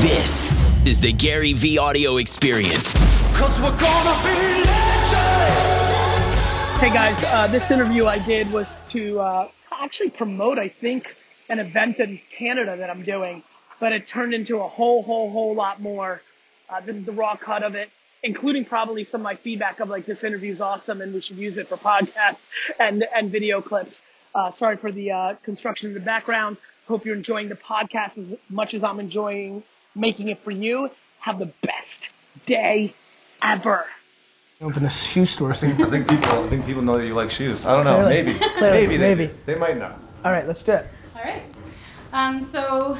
This is the GaryVee audio experience. Cause we're gonna be legends. Hey guys, uh, this interview I did was to uh, actually promote, I think, an event in Canada that I'm doing, but it turned into a whole, whole, whole lot more. Uh, this is the raw cut of it, including probably some of my feedback of like this interview is awesome and we should use it for podcasts and and video clips. Uh, sorry for the uh, construction in the background. Hope you're enjoying the podcast as much as I'm enjoying making it for you. Have the best day ever. Open a shoe store soon. I think people. I think people know that you like shoes. I don't know. Clearly. Maybe. Clearly. Maybe. They, Maybe. They might know. All right, let's do it. All right. Um, so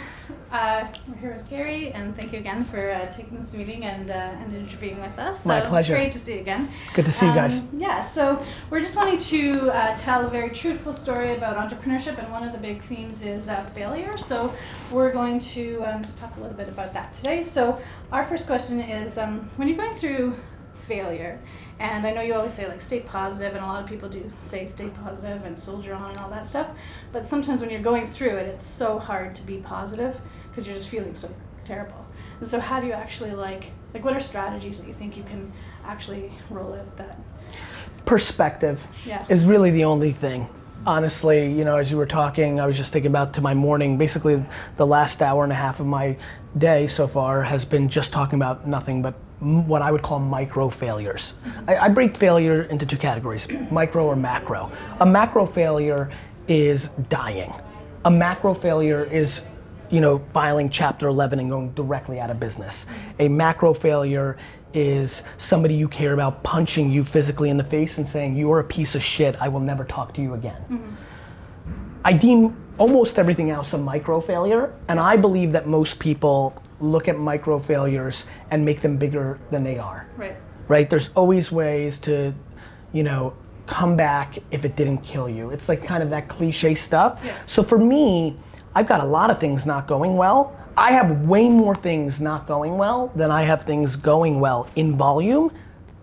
uh, we're here with Gary, and thank you again for uh, taking this meeting and uh, and interviewing with us. My so pleasure. It's great to see you again. Good to see you guys. Um, yeah. So we're just wanting to uh, tell a very truthful story about entrepreneurship, and one of the big themes is uh, failure. So we're going to um, just talk a little bit about that today. So our first question is, um, when you're going through failure, and I know you always say like stay positive, and a lot of people do say stay positive and soldier on and all that stuff. But sometimes when you're going through it, it's so hard to be positive because you're just feeling so terrible. And so, how do you actually like like what are strategies that you think you can actually roll out that? Perspective Yeah. is really the only thing. Honestly, you know, as you were talking, I was just thinking about to my morning. Basically, the last hour and a half of my day so far has been just talking about nothing but what I would call micro failures. I, I break failure into two categories micro or macro. A macro failure is dying, a macro failure is you know, filing Chapter 11 and going directly out of business. A macro failure is somebody you care about punching you physically in the face and saying, You're a piece of shit, I will never talk to you again. Mm-hmm. I deem almost everything else a micro failure, and I believe that most people look at micro failures and make them bigger than they are Right. right? There's always ways to, you know, come back if it didn't kill you. It's like kind of that cliche stuff. Yeah. So for me, I've got a lot of things not going well. I have way more things not going well than I have things going well in volume,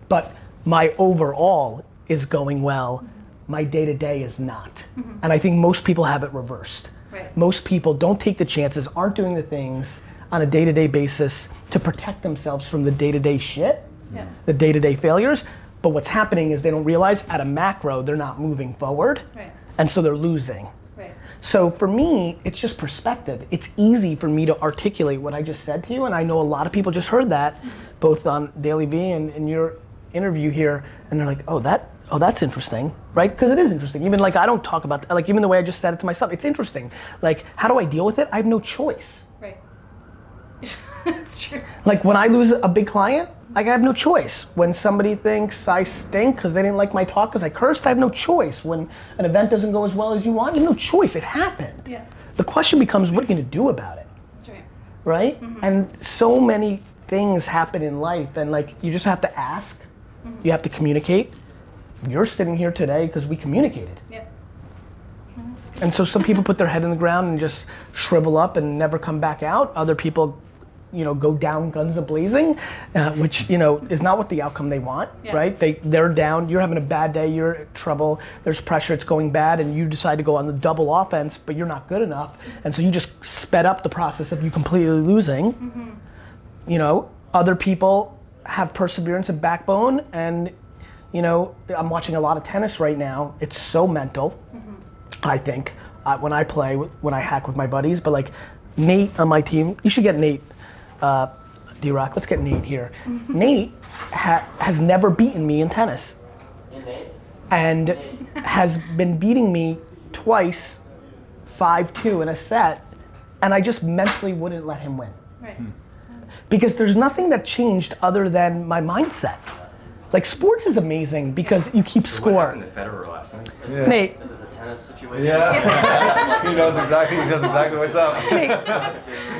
but my overall is going well. My day to day is not. Mm-hmm. And I think most people have it reversed. Right. Most people don't take the chances, aren't doing the things on a day to day basis to protect themselves from the day to day shit Yeah. the day-to-day failures but what's happening is they don't realize at a macro they're not moving forward Right. and so they're losing. Right. so for me it's just perspective. It's easy for me to articulate what i just said to you and i know a lot of people just heard that both on DailyVee and in your interview here and they're like oh that oh that's interesting right? Because it is interesting. Even like i don't talk about like even the way i just said it to myself it's interesting. Like how do i deal with it? I have no choice It's true. like when I lose a big client, like I have no choice. When somebody thinks I stink because they didn't like my talk because I cursed, I have no choice. When an event doesn't go as well as you want, you have no choice. It happened. Yeah. The question becomes, what are you gonna do about it, That's right. right? Mm-hmm. And so many things happen in life, and like you just have to ask. Mm-hmm. You have to communicate. You're sitting here today because we communicated. Yeah. And so some people put their head in the ground and just shrivel up and never come back out. Other people, you know, go down guns a blazing, uh, which you know is not what the outcome they want, Yeah. right? They they're down. You're having a bad day. You're in trouble. There's pressure. It's going bad, and you decide to go on the double offense, but you're not good enough, and so you just sped up the process of you completely losing. You know, other people have perseverance and backbone, and you know, I'm watching a lot of tennis right now. It's so mental. I think uh, when I play, when I hack with my buddies. But like Nate on my team, you should get Nate. Uh, D Rock, let's get Nate here. Nate ha- has never beaten me in tennis, and has been beating me twice, five two in a set, and I just mentally wouldn't let him win Right. because there's nothing that changed other than my mindset. Like sports is amazing because you keep What score. happened to Federer last night? Nate, This is a tennis situation. Yeah. he knows exactly. He knows exactly what's up.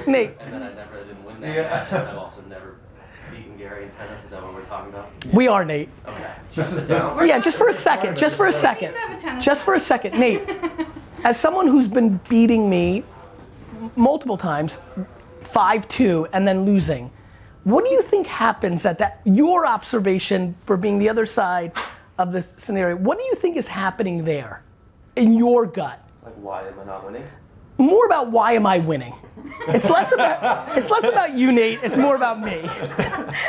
Nate, And then that yeah. match, and I've also never beaten Gary in tennis. Is that what we're talking about? we are Nate. Okay. This is this. down. Yeah, just for a second, just for a second, to have a tennis just for a second, Nate. As someone who's been beating me multiple times, five two, and then losing, what do you think happens at that? Your observation for being the other side of this scenario. What do you think is happening there, in your gut? Like, why am I not winning? More about why am I winning. It's less about it's less about you, Nate. It's more about me.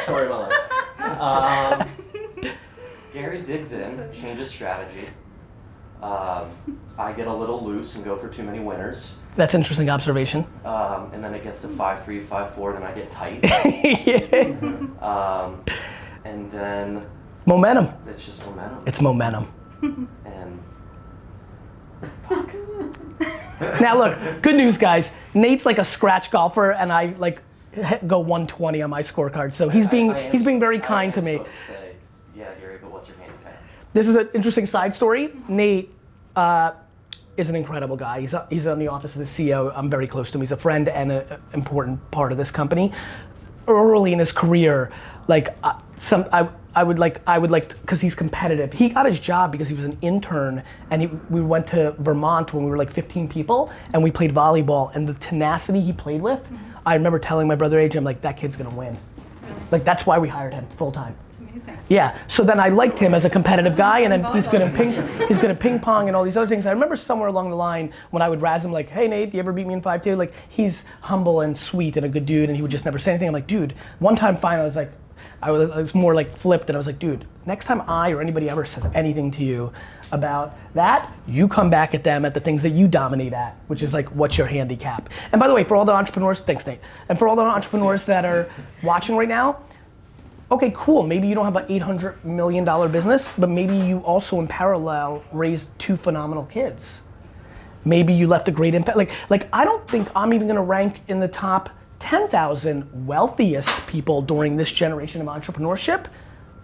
Story of my life. Um, Gary digs in, changes strategy. Um, I get a little loose and go for too many winners. That's an interesting observation. Um, and then it gets to 5 3, 5 4, then I get tight. Yeah. Um, and then Momentum. it's just momentum. It's momentum. and Now look, good news, guys. Nate's like a scratch golfer, and I like go 120 on my scorecard. So he's being I am- he's being very kind to me. to say, yeah, Gary, but what's your handicap? This is an interesting side story. Nate uh, is an incredible guy. He's, he's on the office of the CEO. I'm very close to him. He's a friend and an important part of this company. Early in his career, like uh, some, I, I would like, I would like, because he's competitive. He got his job because he was an intern, and he, we went to Vermont when we were like 15 people, and we played volleyball. And the tenacity he played with, I remember telling my brother AJ, I'm like, that kid's gonna win. Like that's why we hired him full time. Yeah. So then I liked him as a competitive guy, and then he's good at ping, he's good at ping pong and all these other things. I remember somewhere along the line when I would razz him like, "Hey Nate, you ever beat me in five two? Like he's humble and sweet and a good dude, and he would just never say anything. I'm like, dude. One time, fine, I was like, I was, I was more like flipped, and I was like, dude, next time I or anybody ever says anything to you about that, you come back at them at the things that you dominate at, which is like, what's your handicap? And by the way, for all the entrepreneurs, thanks Nate, and for all the entrepreneurs that are watching right now okay, cool. Maybe you don't have an $800 million business, but maybe you also in parallel raised two phenomenal kids. Maybe you left a great impact. Like, like I don't think I'm even gonna rank in the top 10,000 wealthiest people during this generation of entrepreneurship,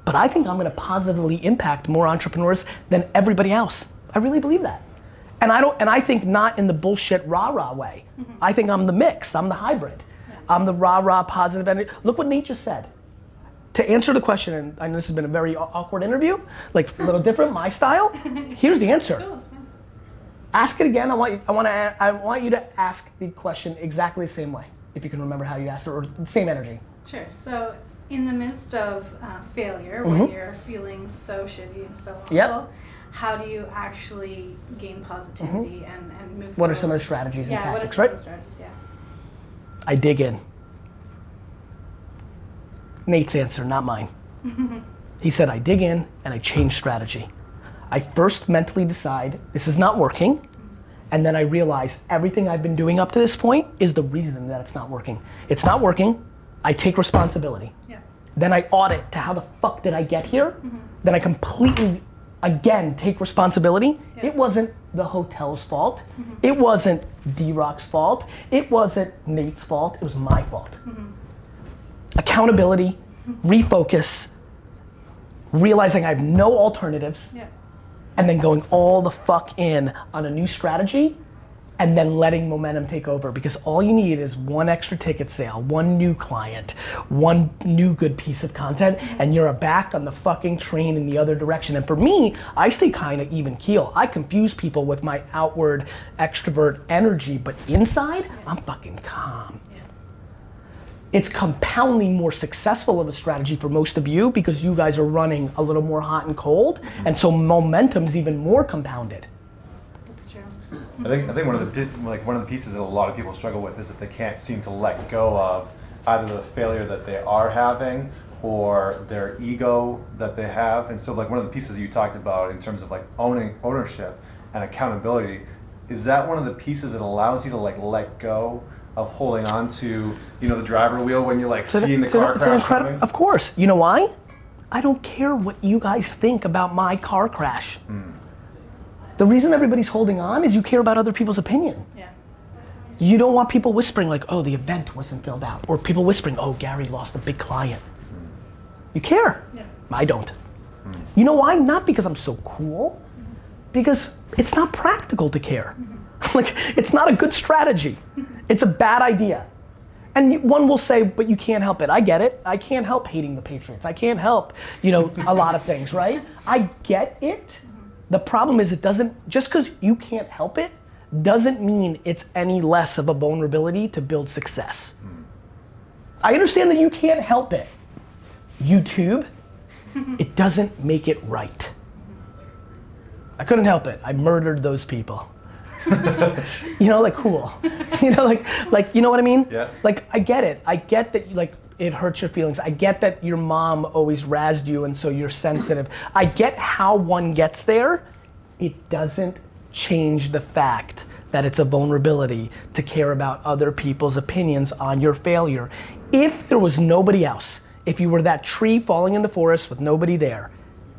but I think I'm gonna positively impact more entrepreneurs than everybody else. I really believe that. And I don't, and I think not in the bullshit rah rah way. Mm-hmm. I think I'm the mix. I'm the hybrid. I'm the rah rah positive energy. Look what Nate just said to answer the question, and I know this has been a very awkward interview, like a little different, my style. Here's the answer. Ask it again. I want you, I want to I want you to ask the question exactly the same way, if you can remember how you asked it, or the same energy. Sure. So, in the midst of uh, failure, Mhm. when you're feeling so shitty and so awful, Yep. how do you actually gain positivity and, and move Mm-hmm. What are some of the strategies and yeah, what are tactics, some right? of the strategies? Yeah. I dig in. Nate's answer, not mine. he said, I dig in and I change strategy. I first mentally decide this is not working, and then I realize everything I've been doing up to this point is the reason that it's not working. It's not working. I take responsibility. Yeah. Then I audit to how the fuck did I get here? Mm-hmm. Then I completely, again, take responsibility. Yeah. It wasn't the hotel's fault. Mm-hmm. It wasn't D Rock's fault. It wasn't Nate's fault. It was my fault. Mm-hmm. Accountability, refocus, realizing I have no alternatives, Yeah. And then going all the fuck in on a new strategy and then letting momentum take over because all you need is one extra ticket sale, one new client, one new good piece of content, and you're back on the fucking train in the other direction. And for me, I stay kind of even keel. I confuse people with my outward extrovert energy, but inside, I'm fucking calm. It's compounding more successful of a strategy for most of you because you guys are running a little more hot and cold, and so momentum's even more compounded. That's true. I think I think one of the like one of the pieces that a lot of people struggle with is that they can't seem to let go of either the failure that they are having or their ego that they have. And so like one of the pieces you talked about in terms of like owning ownership and accountability, is that one of the pieces that allows you to like let go of holding on to, you know, the driver wheel when you're like It's an- seeing the it's car it's crash incredi- coming? Of course. You know why? I don't care what you guys think about my car crash. Hmm. The reason everybody's holding on is you care about other people's opinion. Yeah. You don't want people whispering like, "Oh, the event wasn't filled out," or people whispering, "Oh, Gary lost a big client." Hmm. You care. Yeah. I don't. You know why? Not because I'm so cool, mm-hmm. because it's not practical to care. Mm-hmm. like, it's not a good strategy. It's a bad idea. And one will say, but you can't help it. I get it. I can't help hating the Patriots. I can't help, you know, a lot of things, right? I get it. The problem is, it doesn't, just because you can't help it, doesn't mean it's any less of a vulnerability to build success. I understand that you can't help it. YouTube, it doesn't make it right. I couldn't help it. I murdered those people. you know, like cool. you know, like like you know what I mean? Yeah. Like I get it. I get that like it hurts your feelings. I get that your mom always razzed you and so you're sensitive. I get how one gets there. It doesn't change the fact that it's a vulnerability to care about other people's opinions on your failure. If there was nobody else, if you were that tree falling in the forest with nobody there,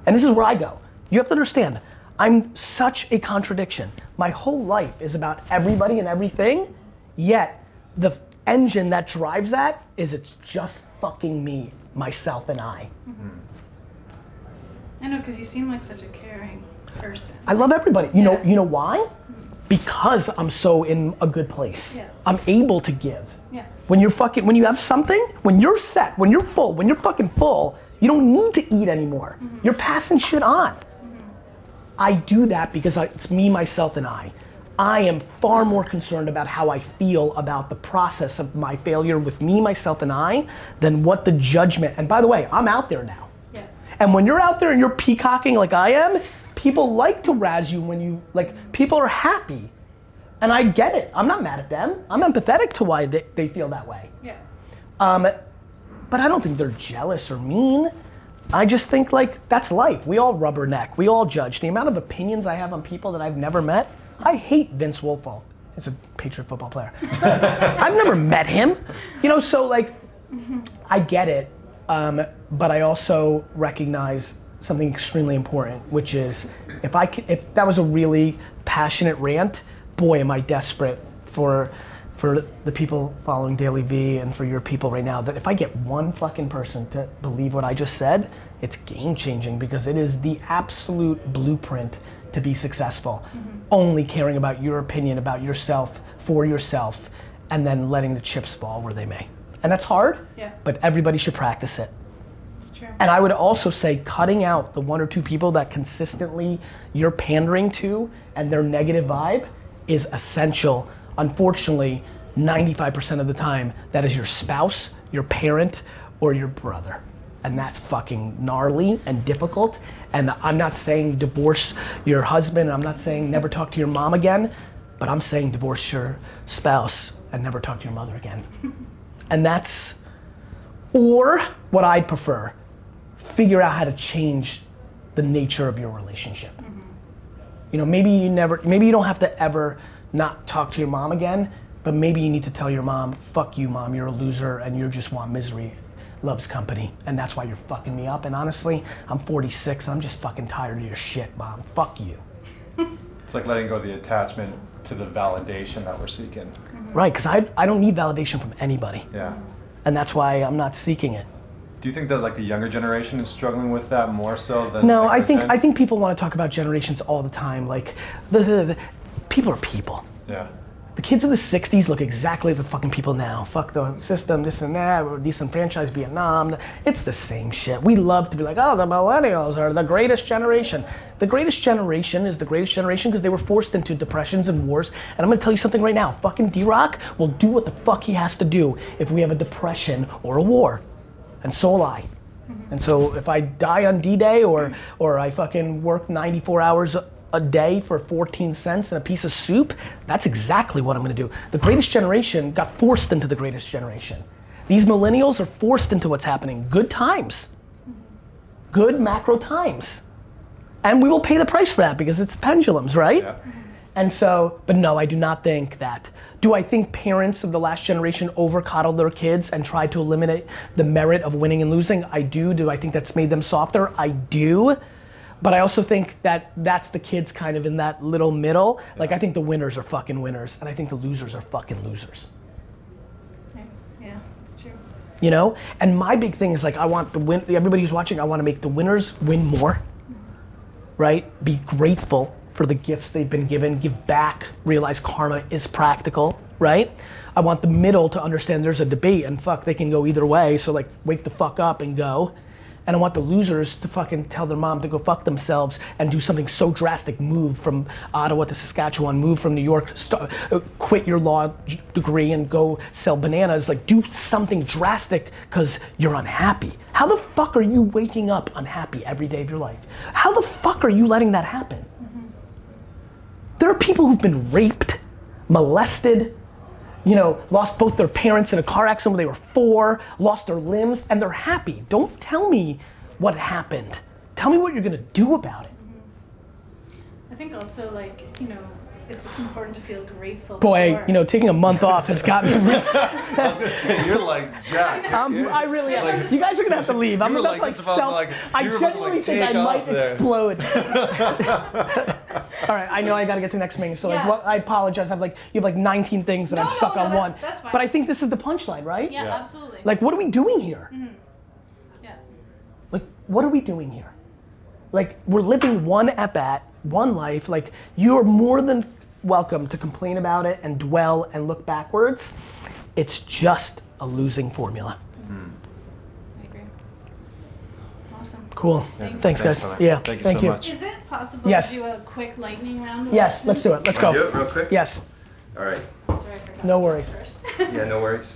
and this is where I go. You have to understand, I'm such a contradiction. My whole life is about everybody and everything, yet the engine that drives that is it's just fucking me, myself, and I. Mm-hmm. I know, because you seem like such a caring person. I love everybody. You know, you know why? Because I'm so in a good place. Yeah. I'm able to give. Yeah. When you're fucking, when you have something, when you're set, when you're full, when you're fucking full, you don't need to eat anymore. Mm-hmm. You're passing shit on. I do that because I, it's me, myself, and I. I am far more concerned about how I feel about the process of my failure with me, myself, and I than what the judgment. And by the way, I'm out there now. Yeah. And when you're out there and you're peacocking like I am, people like to razz you when you like people are happy. And I get it. I'm not mad at them. I'm empathetic to why they, they feel that way. Yeah. Um, but I don't think they're jealous or mean. I just think like that's life. We all rubberneck. We all judge. The amount of opinions I have on people that I've never met. I hate Vince Wilfork. He's a Patriot football player. I've never met him. You know, so like I get it, um, but I also recognize something extremely important, which is if I c- if that was a really passionate rant, boy, am I desperate for for the people following DailyVee and for your people right now. That if I get one fucking person to believe what I just said, it's game changing because it is the absolute blueprint to be successful. Mm-hmm. Only caring about your opinion about yourself for yourself, and then letting the chips fall where they may. And that's hard. Yeah. But everybody should practice it. It's true. And I would also say cutting out the one or two people that consistently you're pandering to and their negative vibe is essential. Unfortunately, 95% of the time, that is your spouse, your parent, or your brother. And that's fucking gnarly and difficult. And I'm not saying divorce your husband, I'm not saying never talk to your mom again, but I'm saying divorce your spouse and never talk to your mother again. And that's, or what I'd prefer, figure out how to change the nature of your relationship. Mm-hmm. You know, maybe you never, maybe you don't have to ever not talk to your mom again, but maybe you need to tell your mom, fuck you, mom, you're a loser and you just want misery, loves company, and that's why you're fucking me up. And honestly, I'm 46 and I'm just fucking tired of your shit, mom. Fuck you. It's like letting go of the attachment to the validation that we're seeking. Mm-hmm. Right, because I, I don't need validation from anybody. Yeah. And that's why I'm not seeking it. Do you think that like the younger generation is struggling with that more so than? No, I think gen- I think people want to talk about generations all the time. Like, the, the, the people are people. Yeah. The kids of the '60s look exactly like the fucking people now. Fuck the system, this and that. We're disenfranchised Vietnam. It's the same shit. We love to be like, oh, the millennials are the greatest generation. The greatest generation is the greatest generation because they were forced into depressions and wars. And I'm gonna tell you something right now. Fucking D-Rock will do what the fuck he has to do if we have a depression or a war, and so will I. Mm-hmm. And so if I die on D-Day or or I fucking work 94 hours a, day for 14 cents and a piece of soup, that's exactly what I'm gonna do. The greatest generation got forced into the greatest generation. These millennials are forced into what's happening. Good times. Good macro times. And we will pay the price for that because it's pendulums, right? Yeah. Mm-hmm. And so, but no, I do not think that. Do I think parents of the last generation over coddled their kids and tried to eliminate the merit of winning and losing? I do. Do I think that's made them softer? I do. But I also think that that's the kids kind of in that little middle. Like, I think the winners are fucking winners, and I think the losers are fucking losers. Yeah, yeah, it's true. You know? And my big thing is like, I want the win, everybody who's watching, I want to make the winners win more, right? Be grateful for the gifts they've been given, give back, realize karma is practical, right? I want the middle to understand there's a debate and fuck, they can go either way, so like, wake the fuck up and go. And I want the losers to fucking tell their mom to go fuck themselves and do something so drastic, move from Ottawa to Saskatchewan, move from New York, st- uh, quit your law degree and go sell bananas. Like, do something drastic because you're unhappy. How the fuck are you waking up unhappy every day of your life? How the fuck are you letting that happen? There are people who've been raped, molested, you know, lost both their parents in a car accident when they were four, lost their limbs, and they're happy. Don't tell me what happened. Tell me what you're gonna do about it. I think also like you know it's important to feel grateful. Boy, for- you know, taking a month off has got me. Really, I was gonna say you're like Jack. I'm, I really am. you guys are gonna have to leave. I'm about like like about self. like- I you were about to, genuinely like, think I might there. explode. All right, I know I gotta get to the next meeting, so like, what, I apologize. I've like you have like 19 things that No, I'm stuck no, on no, one. that's- that's fine. But I think this is the punchline, right? Yeah, Yeah. absolutely. Like, what are we doing here? Mm-hmm. yeah. Like, what are we doing here? Like, we're living one at bat, one life. Like, you're more than welcome to complain about it and dwell and look backwards. It's just a losing formula. I agree. Awesome. Cool. Thanks, guys. Thanks, Yeah. Thank you thank so you. much. Is it possible Yes. to do a quick lightning round? Yes, let's do it. Let's go. Do it real quick. Yes. All right. Sorry, I. No worries. First. Yeah, no worries.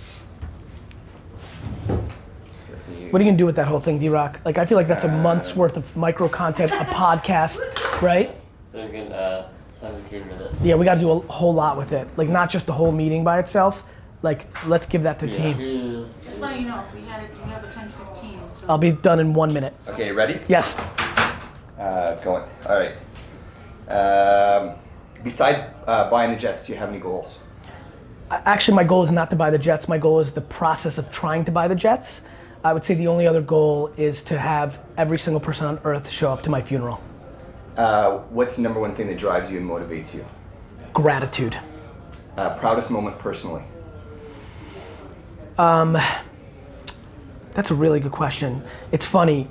What are you gonna do with that whole thing, D Rock? Like, I feel like that's a month's worth of micro content, a podcast, right? Thinking uh, 17 minutes. Yeah, we gotta do a whole lot with it. Like, not just the whole meeting by itself. Like, let's give that to the team. Just letting you know, we had it. We have a 10:15. So. I'll be done in one minute. Okay, ready? Yes. Uh, going. All right. Um, besides uh, buying the Jets, do you have any goals? Actually, my goal is not to buy the Jets. My goal is the process of trying to buy the Jets. I would say the only other goal is to have every single person on earth show up to my funeral. Uh, what's the number one thing that drives you and motivates you? Gratitude. Uh, proudest moment personally. That's a really good question. It's funny.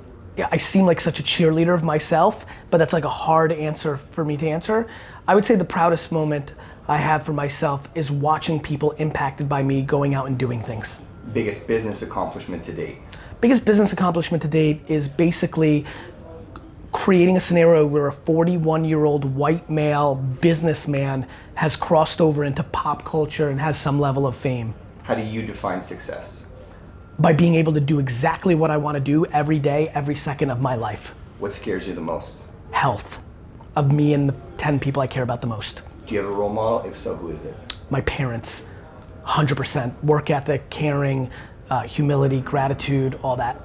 I seem like such a cheerleader of myself, but that's like a hard answer for me to answer. I would say the proudest moment I have for myself is watching people impacted by me going out and doing things. Biggest business accomplishment to date. Biggest business accomplishment to date is basically creating a scenario where a 41 year old white male businessman has crossed over into pop culture and has some level of fame How do you define success? by being able to do exactly what I want to do every day, every second of my life. What scares you the most? Health of me and the 10 people I care about the most. Do you have a role model? If so, who is it? My parents, 100%. Work ethic, caring, uh, humility, gratitude, all that.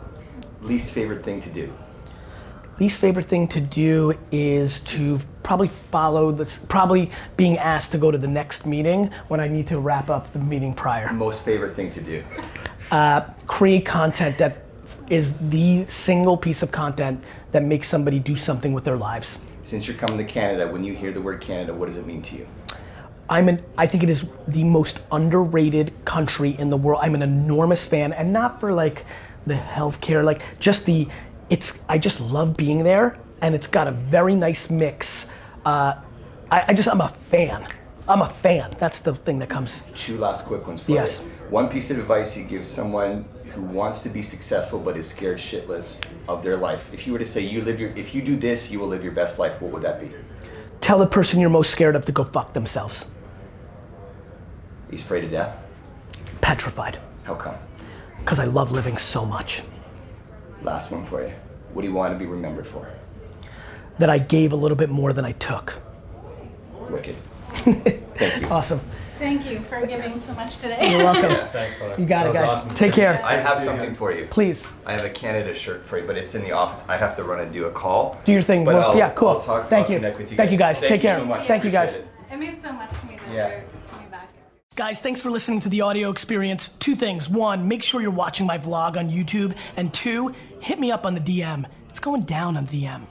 Least favorite thing to do? Least favorite thing to do is to probably follow this probably being asked to go to the next meeting when i need to wrap up the meeting prior Most favorite thing to do? Uh, create content that is the single piece of content that makes somebody do something with their lives Since you're coming to Canada, when you hear the word Canada, what does it mean to you? I'm an, I think it is the most underrated country in the world. I'm an enormous fan, and not for like the healthcare, like just the, it's, I just love being there, and it's got a very nice mix. Uh, I, I just, I'm a fan. I'm a fan. That's the thing that comes. Two last quick ones for Yes. you. One piece of advice you give someone who wants to be successful but is scared shitless of their life. If you were to say you live your if you do this, you will live your best life, what would that be? Tell the person you're most scared of to go fuck themselves. He's afraid of death? Petrified. How come? Because I love living so much. Last one for you. What do you want to be remembered for? That I gave a little bit more than I took. Wicked. Thank you. Awesome. Thank you for giving so much today. You're welcome. Thanks, brother. You got it, That was guys. awesome. Take care. I have something for you. Please. I have a Canada shirt for you, but it's in the office. I have to run and do a call. Do your thing. But Well, I'll- yeah, cool. I'll talk- Thank I'll you. connect with you Thank you guys. Thank Take you care. so much. Thank you guys. It. It means so much to me that Yeah. Guys, thanks for listening to the audio experience. Two things. One, make sure you're watching my vlog on YouTube. And two, hit me up on the DM. It's going down on the DM.